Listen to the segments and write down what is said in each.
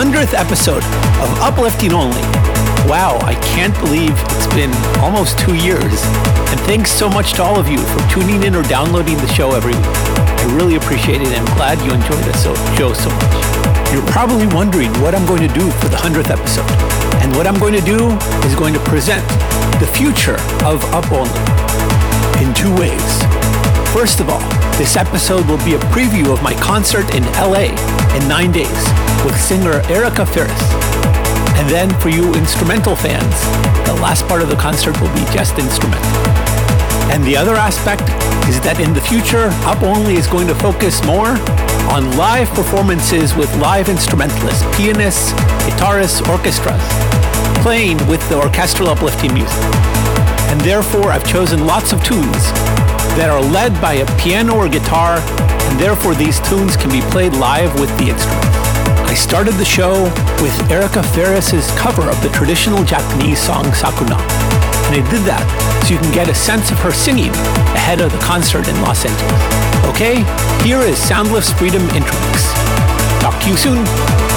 100th episode of Uplifting Only. Wow, I can't believe it's been almost two years. And thanks so much to all of you for tuning in or downloading the show every week. I really appreciate it and I'm glad you enjoy the show so much. You're probably wondering what I'm going to do for the 100th episode. And what I'm going to do is going to present the future of Up Only in two ways. First of all, this episode will be a preview of my concert in LA in nine days with singer Erica Ferris. And then for you instrumental fans, the last part of the concert will be just instrumental. And the other aspect is that in the future, Up Only is going to focus more on live performances with live instrumentalists, pianists, guitarists, orchestras, playing with the orchestral uplifting music. And therefore, I've chosen lots of tunes that are led by a piano or guitar, and therefore these tunes can be played live with the instrument. I started the show with Erica Ferris's cover of the traditional Japanese song Sakura. And I did that so you can get a sense of her singing ahead of the concert in Los Angeles. Okay, here is Soundlift's Freedom Intro. Talk to you soon.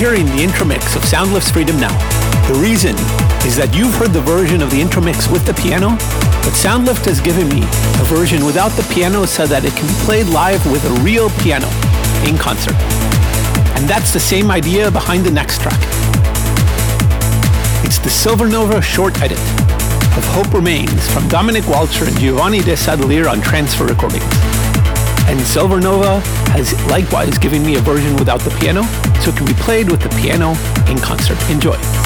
Hearing the intro mix of Soundlift's Freedom now? The reason is that you've heard the version of the intro mix with the piano, but Soundlift has given me a version without the piano so that it can be played live with a real piano in concert. And that's the same idea behind the next track. It's the Silvernova short edit of Hope Remains from Dominic Walter and Giovanni de Sadelier on Transfer Recordings. And Silvernova has likewise given me a version without the piano, so it can be played with the piano in concert. Enjoy.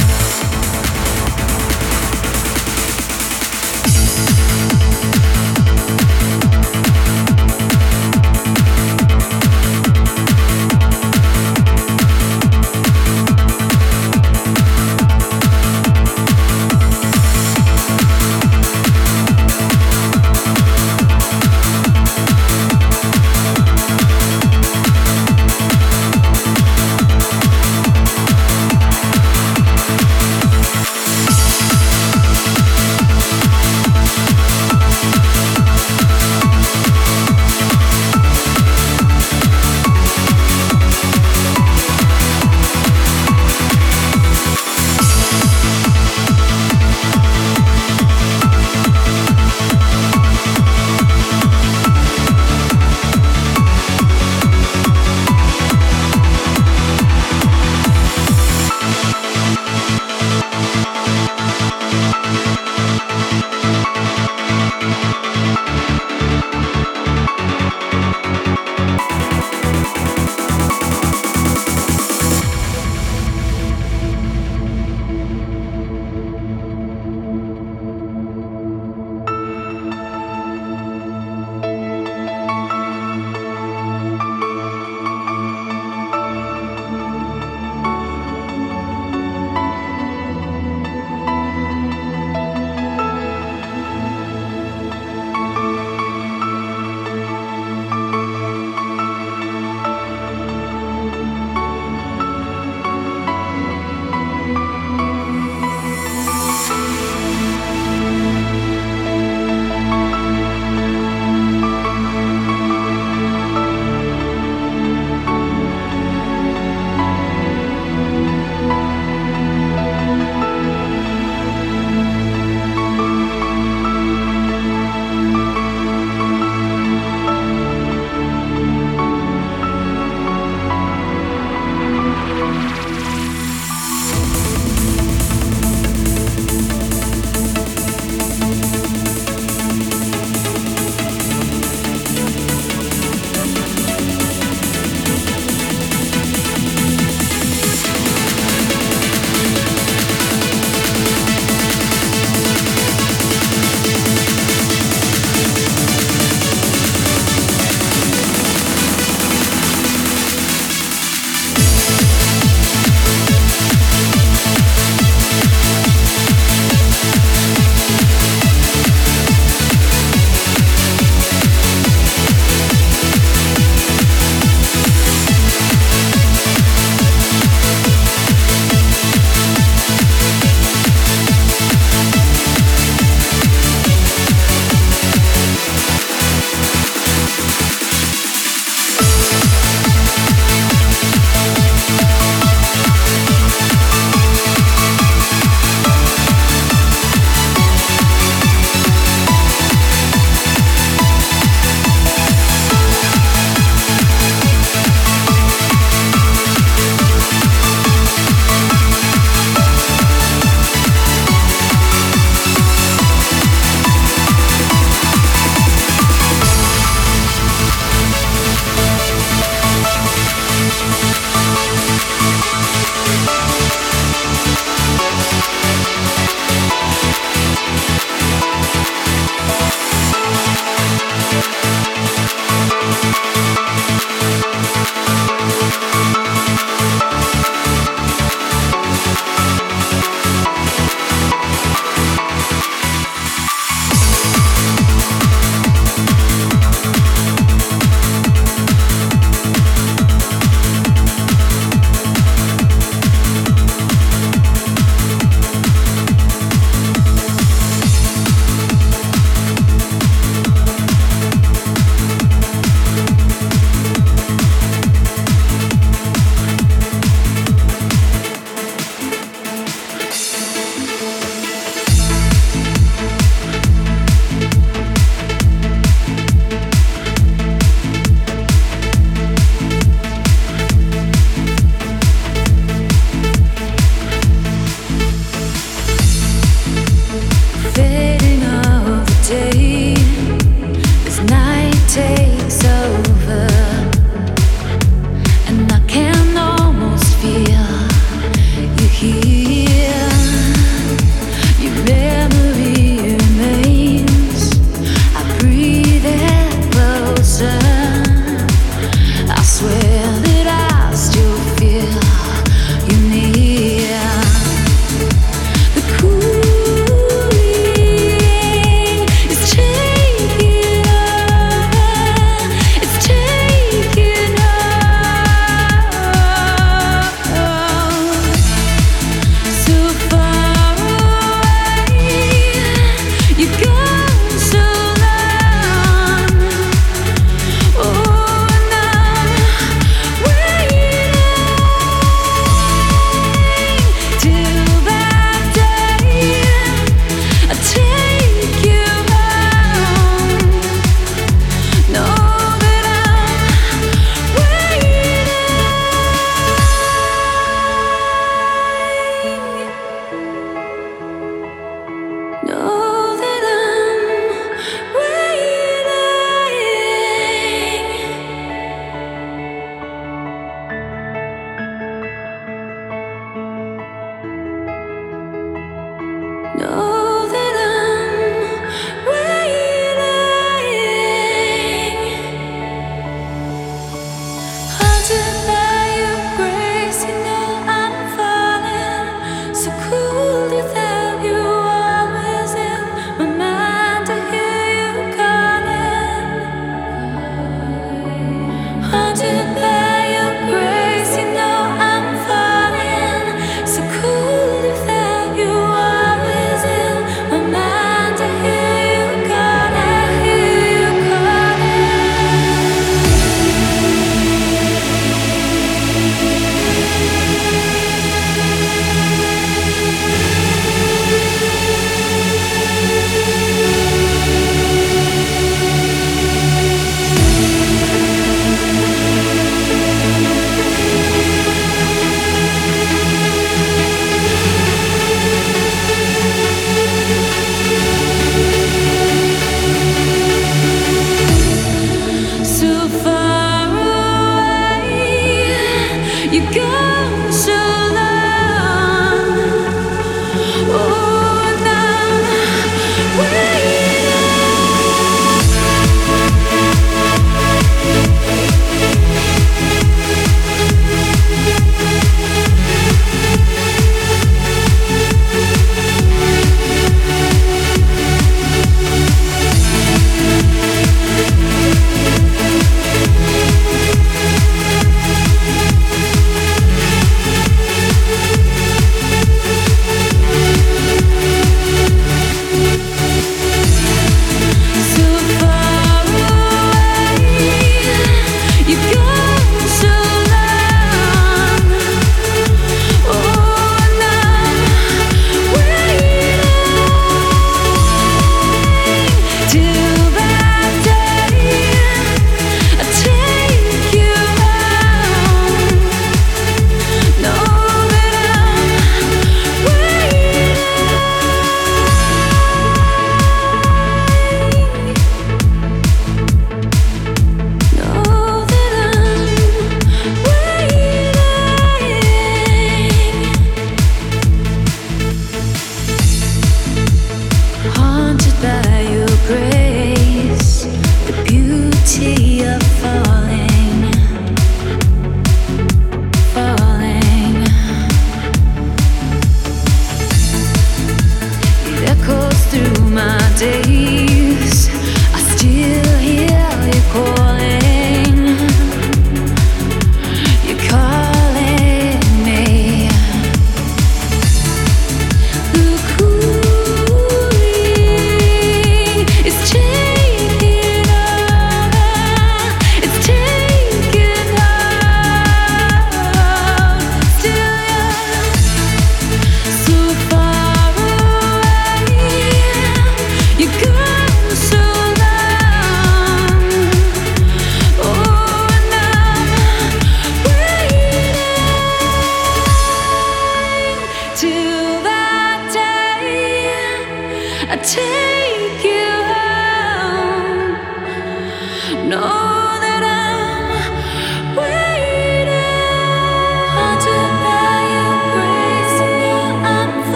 No.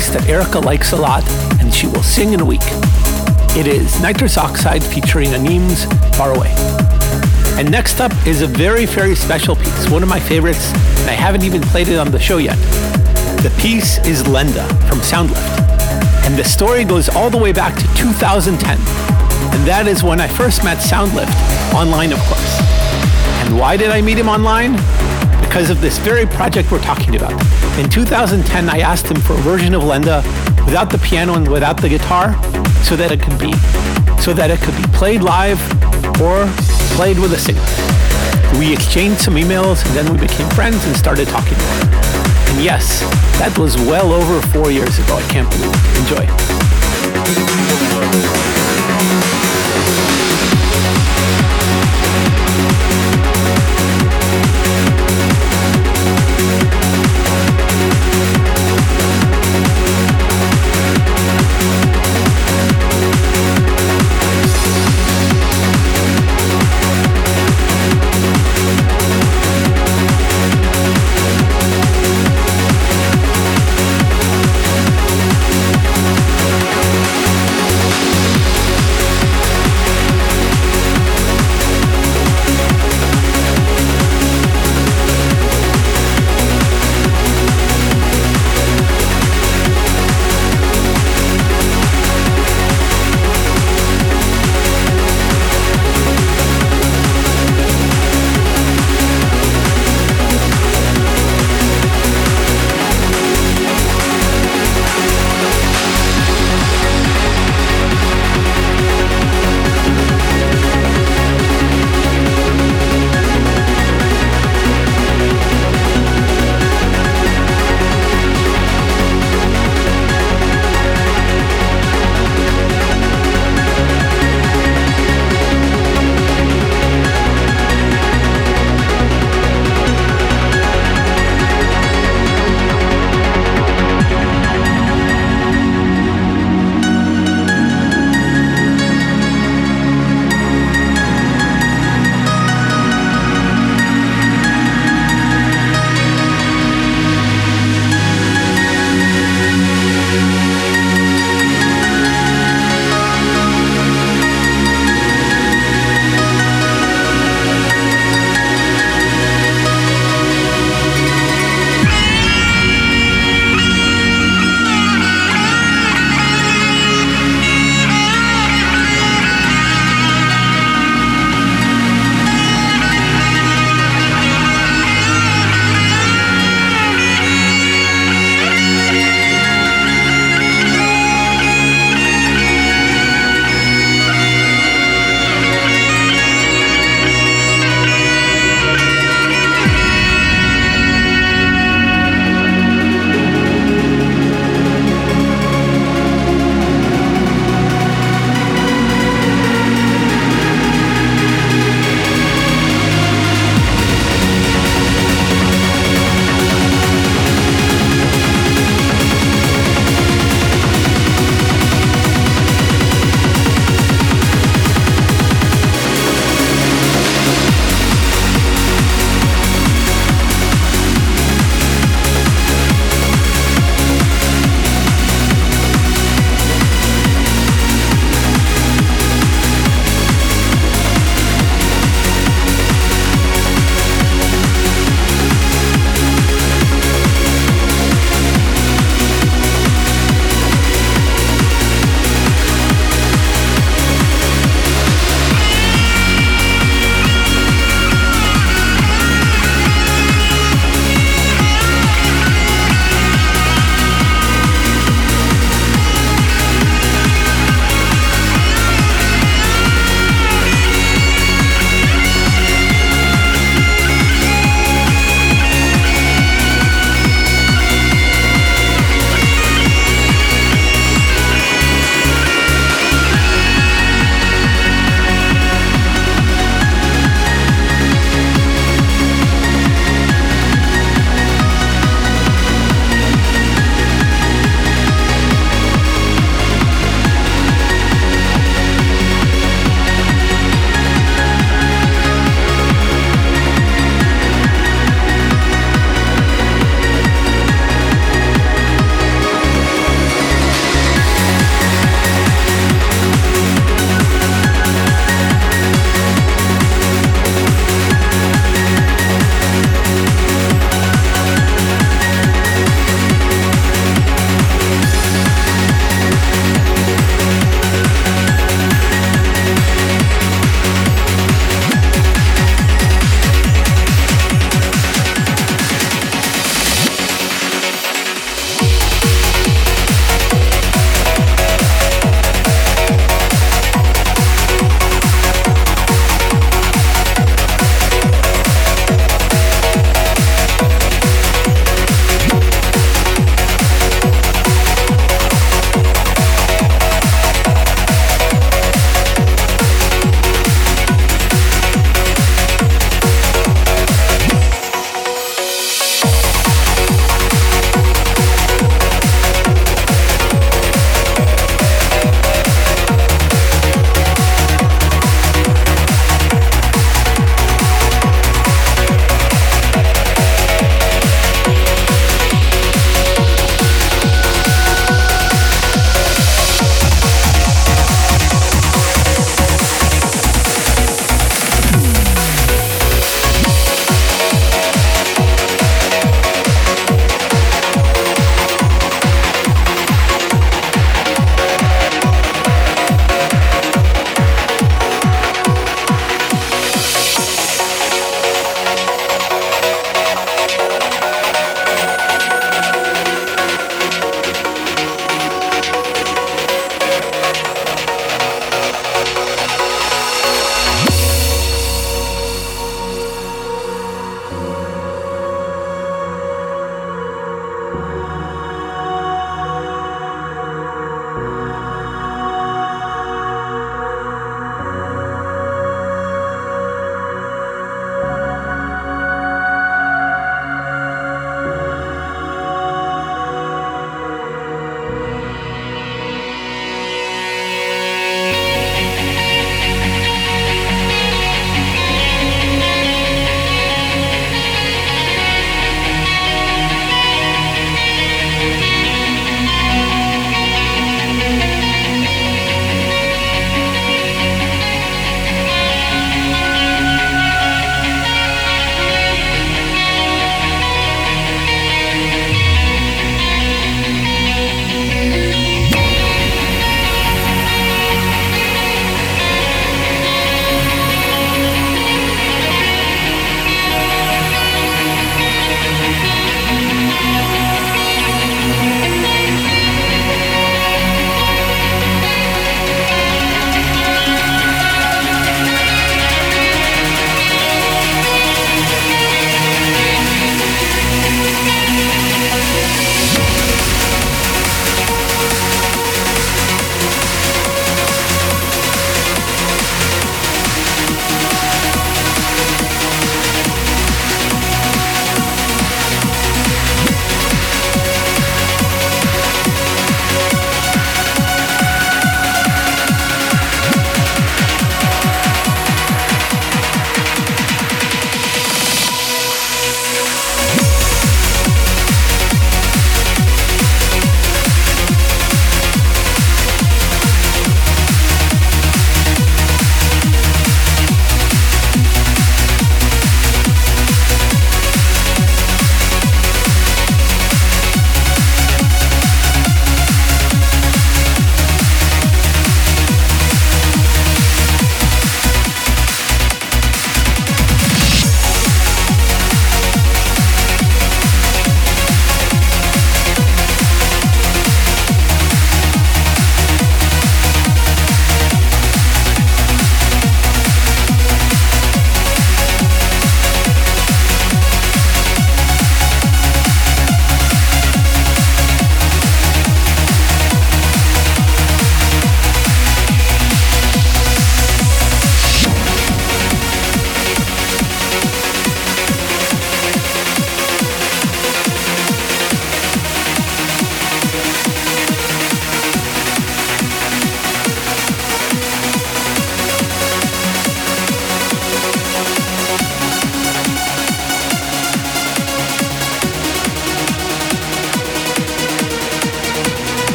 Piece that Erica likes a lot, and she will sing in a week. It is Nitrous Oxide featuring Aneym's Far Away. And next up is a very, very special piece, one of my favorites, and I haven't even played it on the show yet. The piece is Lenda from Soundlift. And the story goes all the way back to 2010. And that is when I first met Soundlift, online of course. And why did I meet him online? because of this very project we're talking about. In 2010, I asked him for a version of Lenda without the piano and without the guitar so that it could be so that it could be played live or played with a singer. We exchanged some emails and then we became friends and started talking more. And yes, that was well over four years ago. I can't believe it. Enjoy.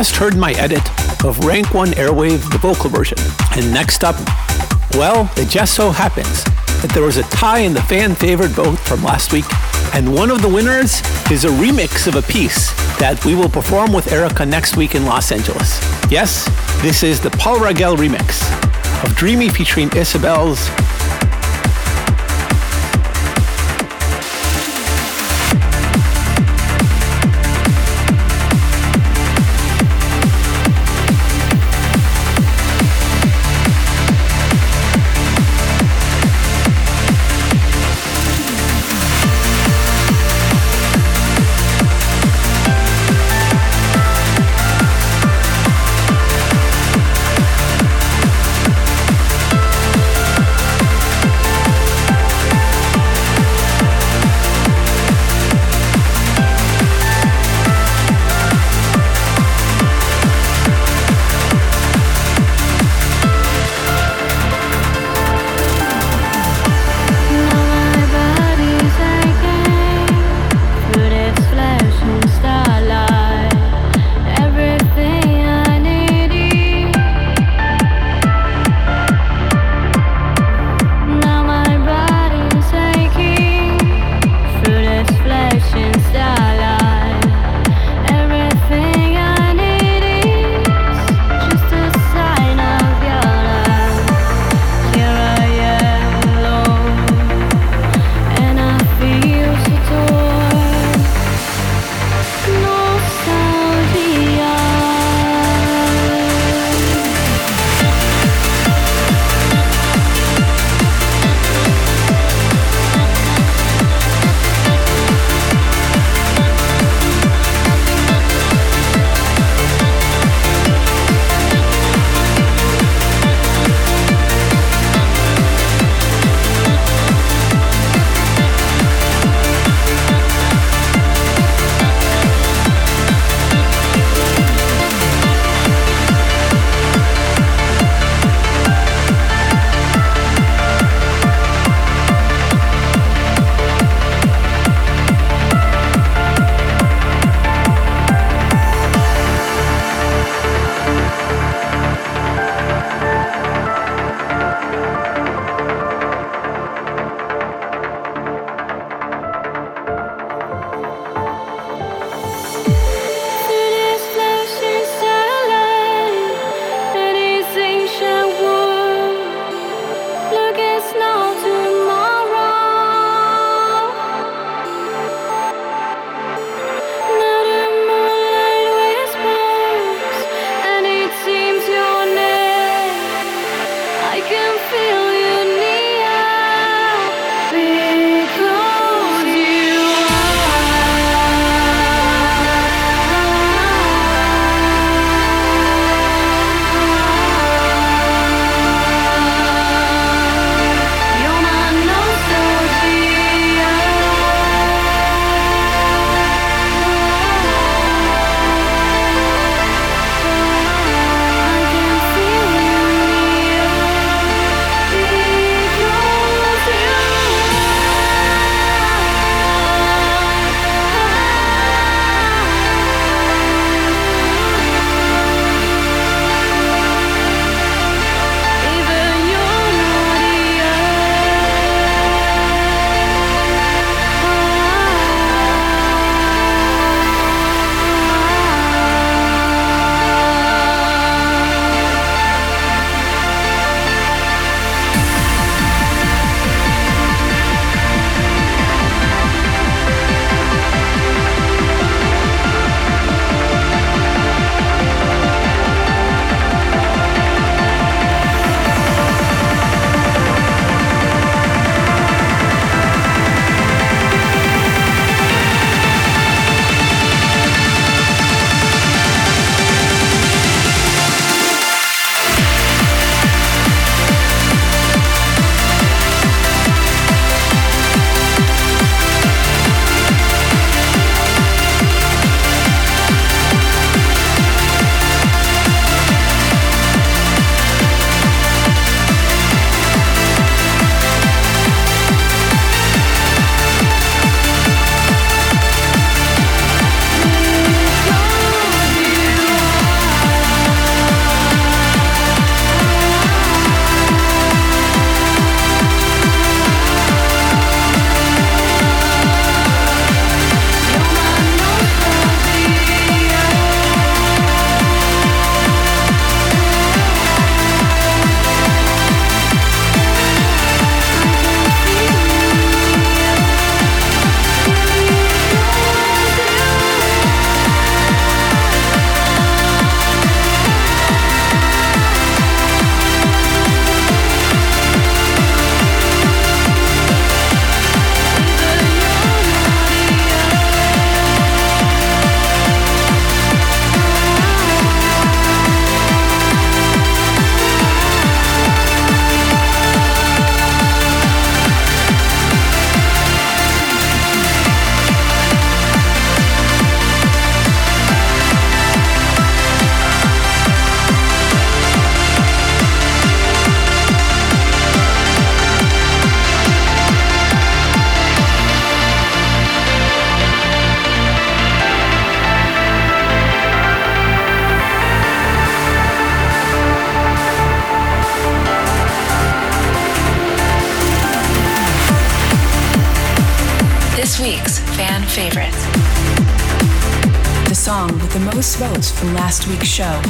Just heard my edit of Rank 1 Airwave, the vocal version. And next up, well, it just so happens that there was a tie in the fan favorite vote from last week, and one of the winners is a remix of a piece that we will perform with Erica next week in Los Angeles. Yes, this is the Paul Ragel remix of Dreamy featuring Isabel's week's fan favorite, The song with the most votes from last week's show.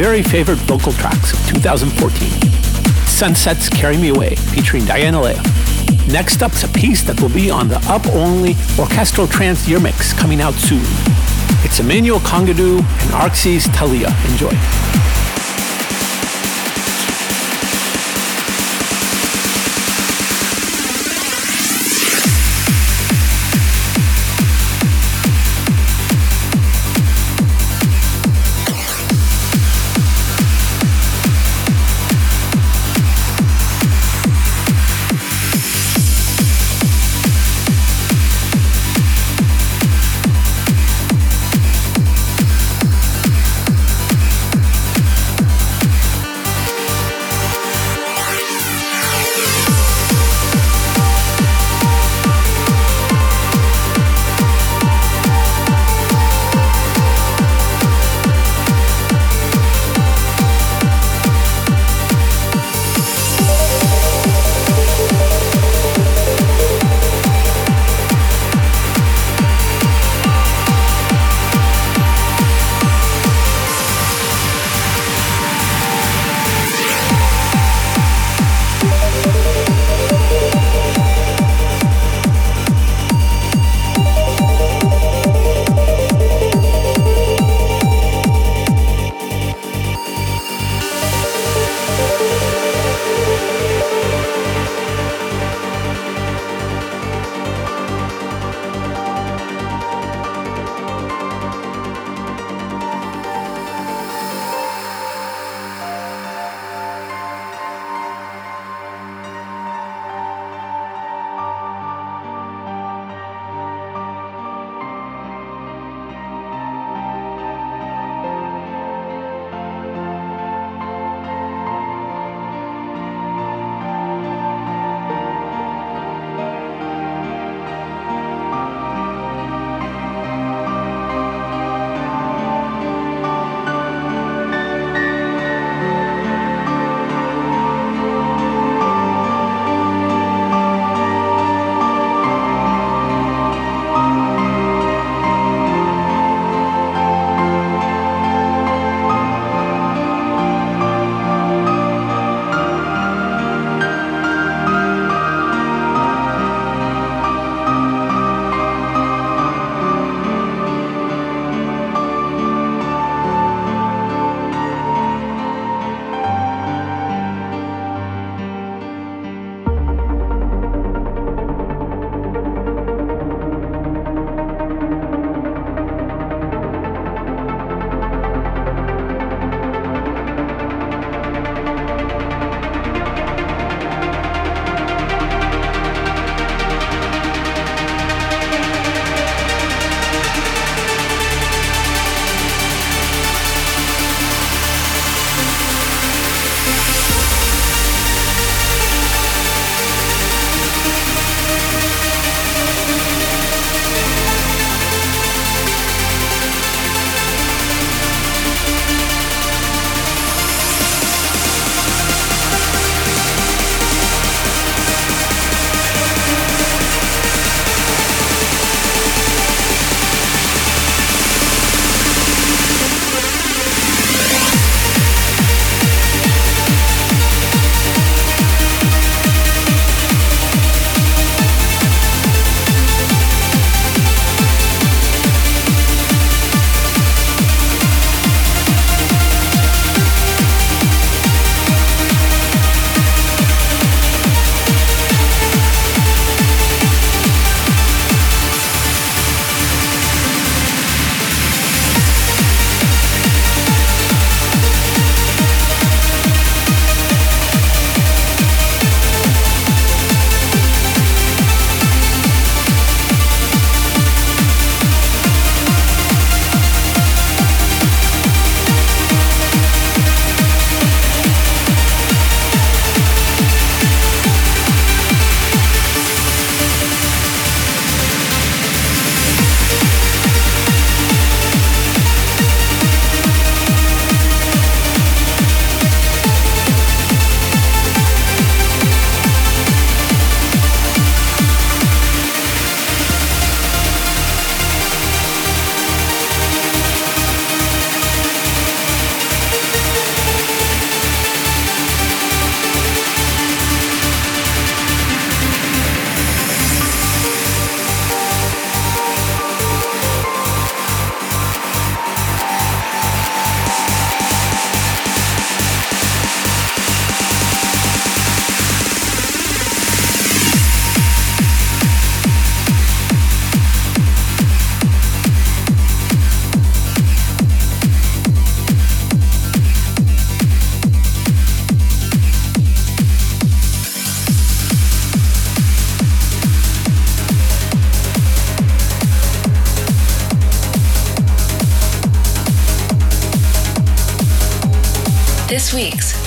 Very favorite vocal tracks of 2014, Sunsets Carry Me Away, featuring Diana Leah. Next up's a piece that will be on the Up Only Orchestral Trance Year Mix coming out soon. It's Emanuele Congeddu and Arxes Talia. Enjoy.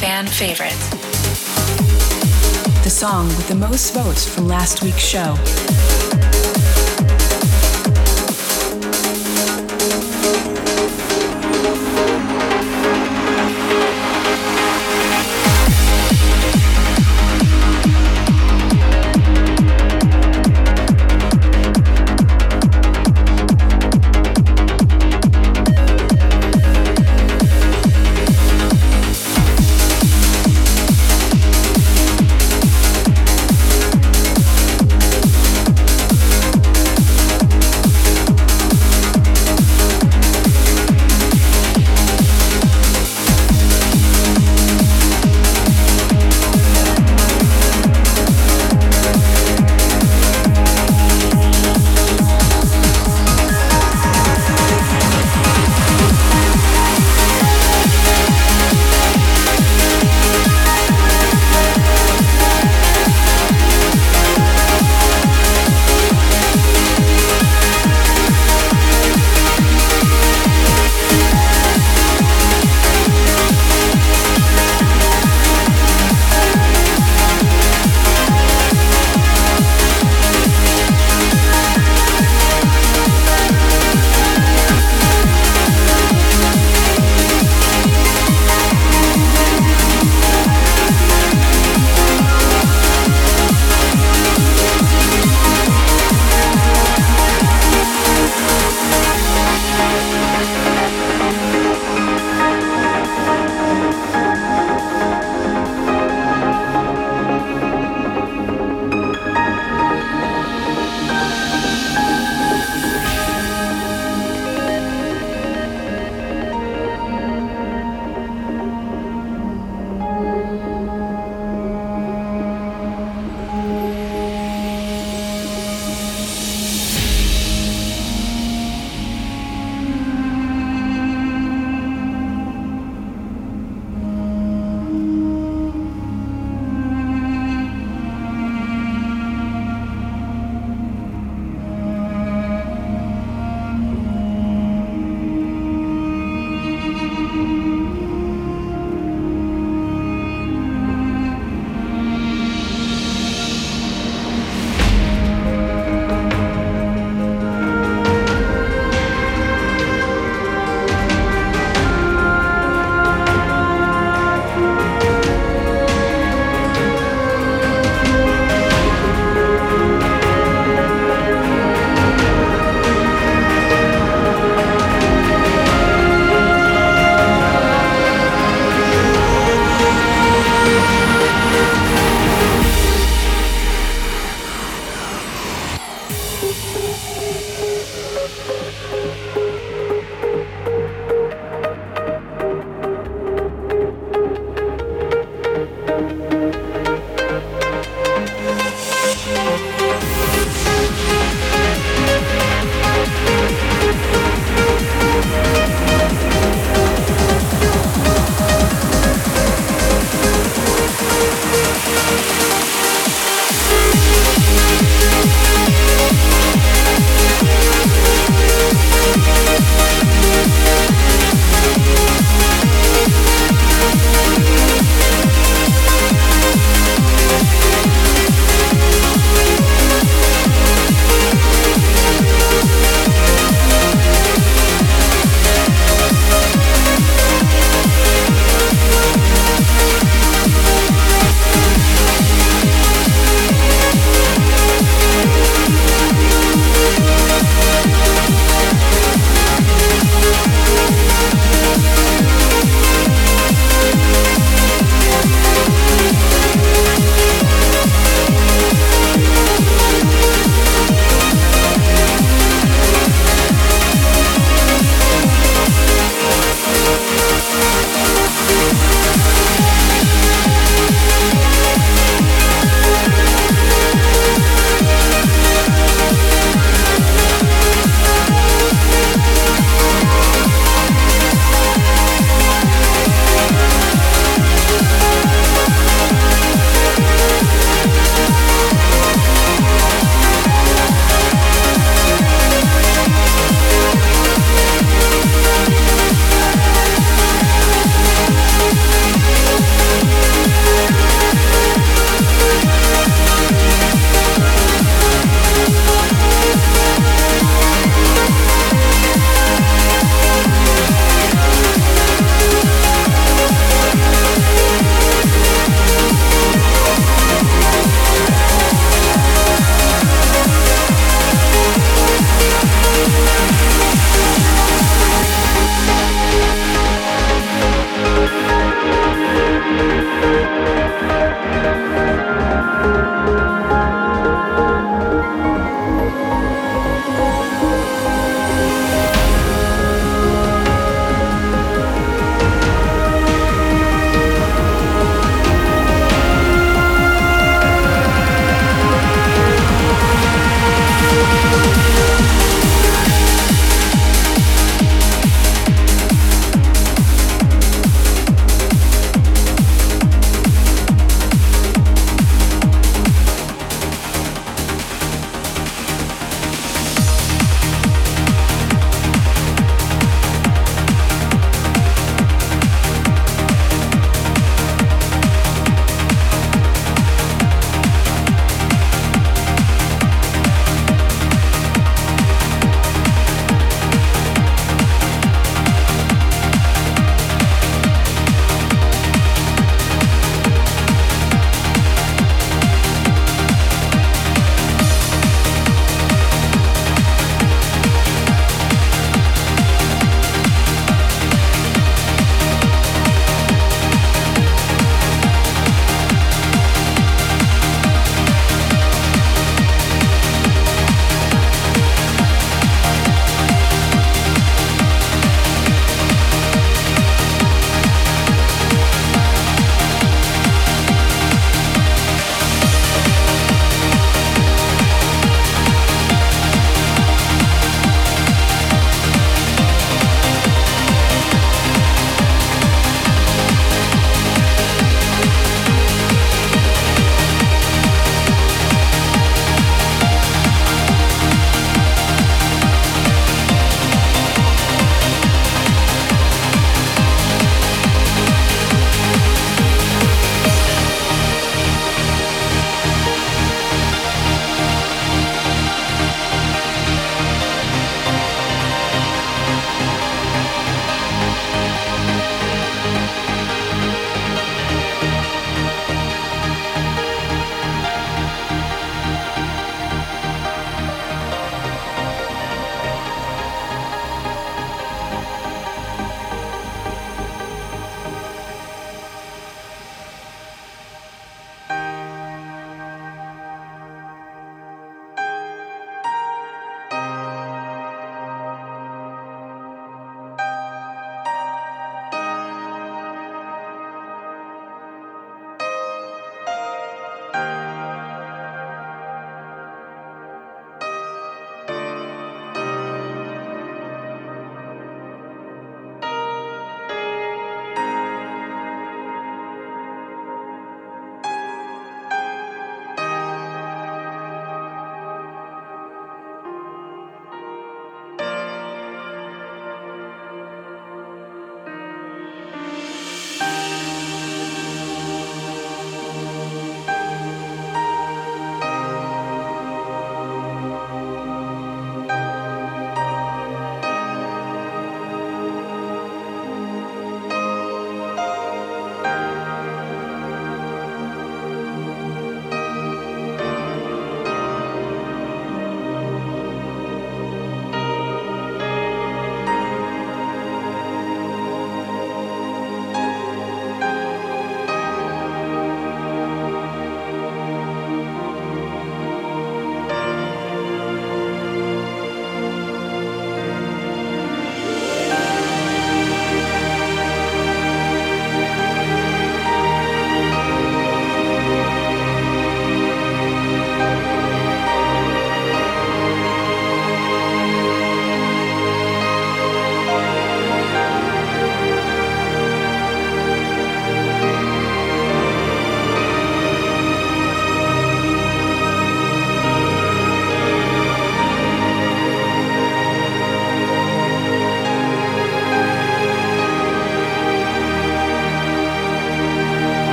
Fan favorites. The song with the most votes from last week's show.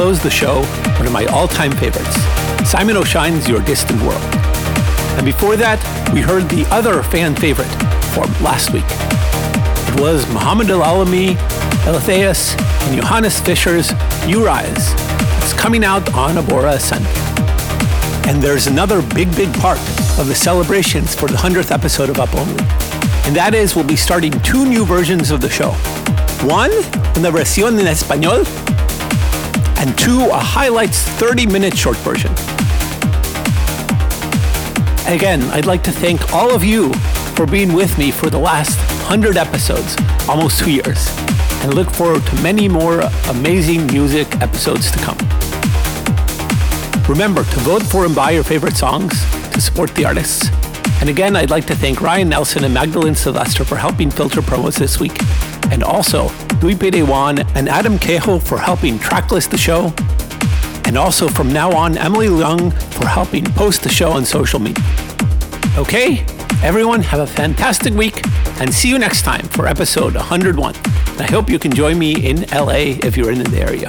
Close the show one of my all-time favorites, Simon O'Shine's Your Distant World. And before that, we heard the other fan favorite from last week. It was Mhammed El Alami, Elitheus, and Johannes Fischer's You Rise. It's coming out on Abora Sunday. And there's another big, big part of the celebrations for the 100th episode of Up Only. And that is we'll be starting two new versions of the show. One, una versión en español, and two, a highlights 30 minute short version. Again, I'd like to thank all of you for being with me for the last 100 episodes, almost two years, and look forward to many more amazing music episodes to come. Remember to vote for and buy your favorite songs to support the artists. And again, I'd like to thank Ryan Nelson and Magdalene Sylvester for helping filter promos this week, and also Louis Dewan and Adam Cahill for helping tracklist the show, and also from now on, Emily Young for helping post the show on social media. Okay, everyone, have a fantastic week, and see you next time for episode 101. I hope you can join me in LA if you're in the area.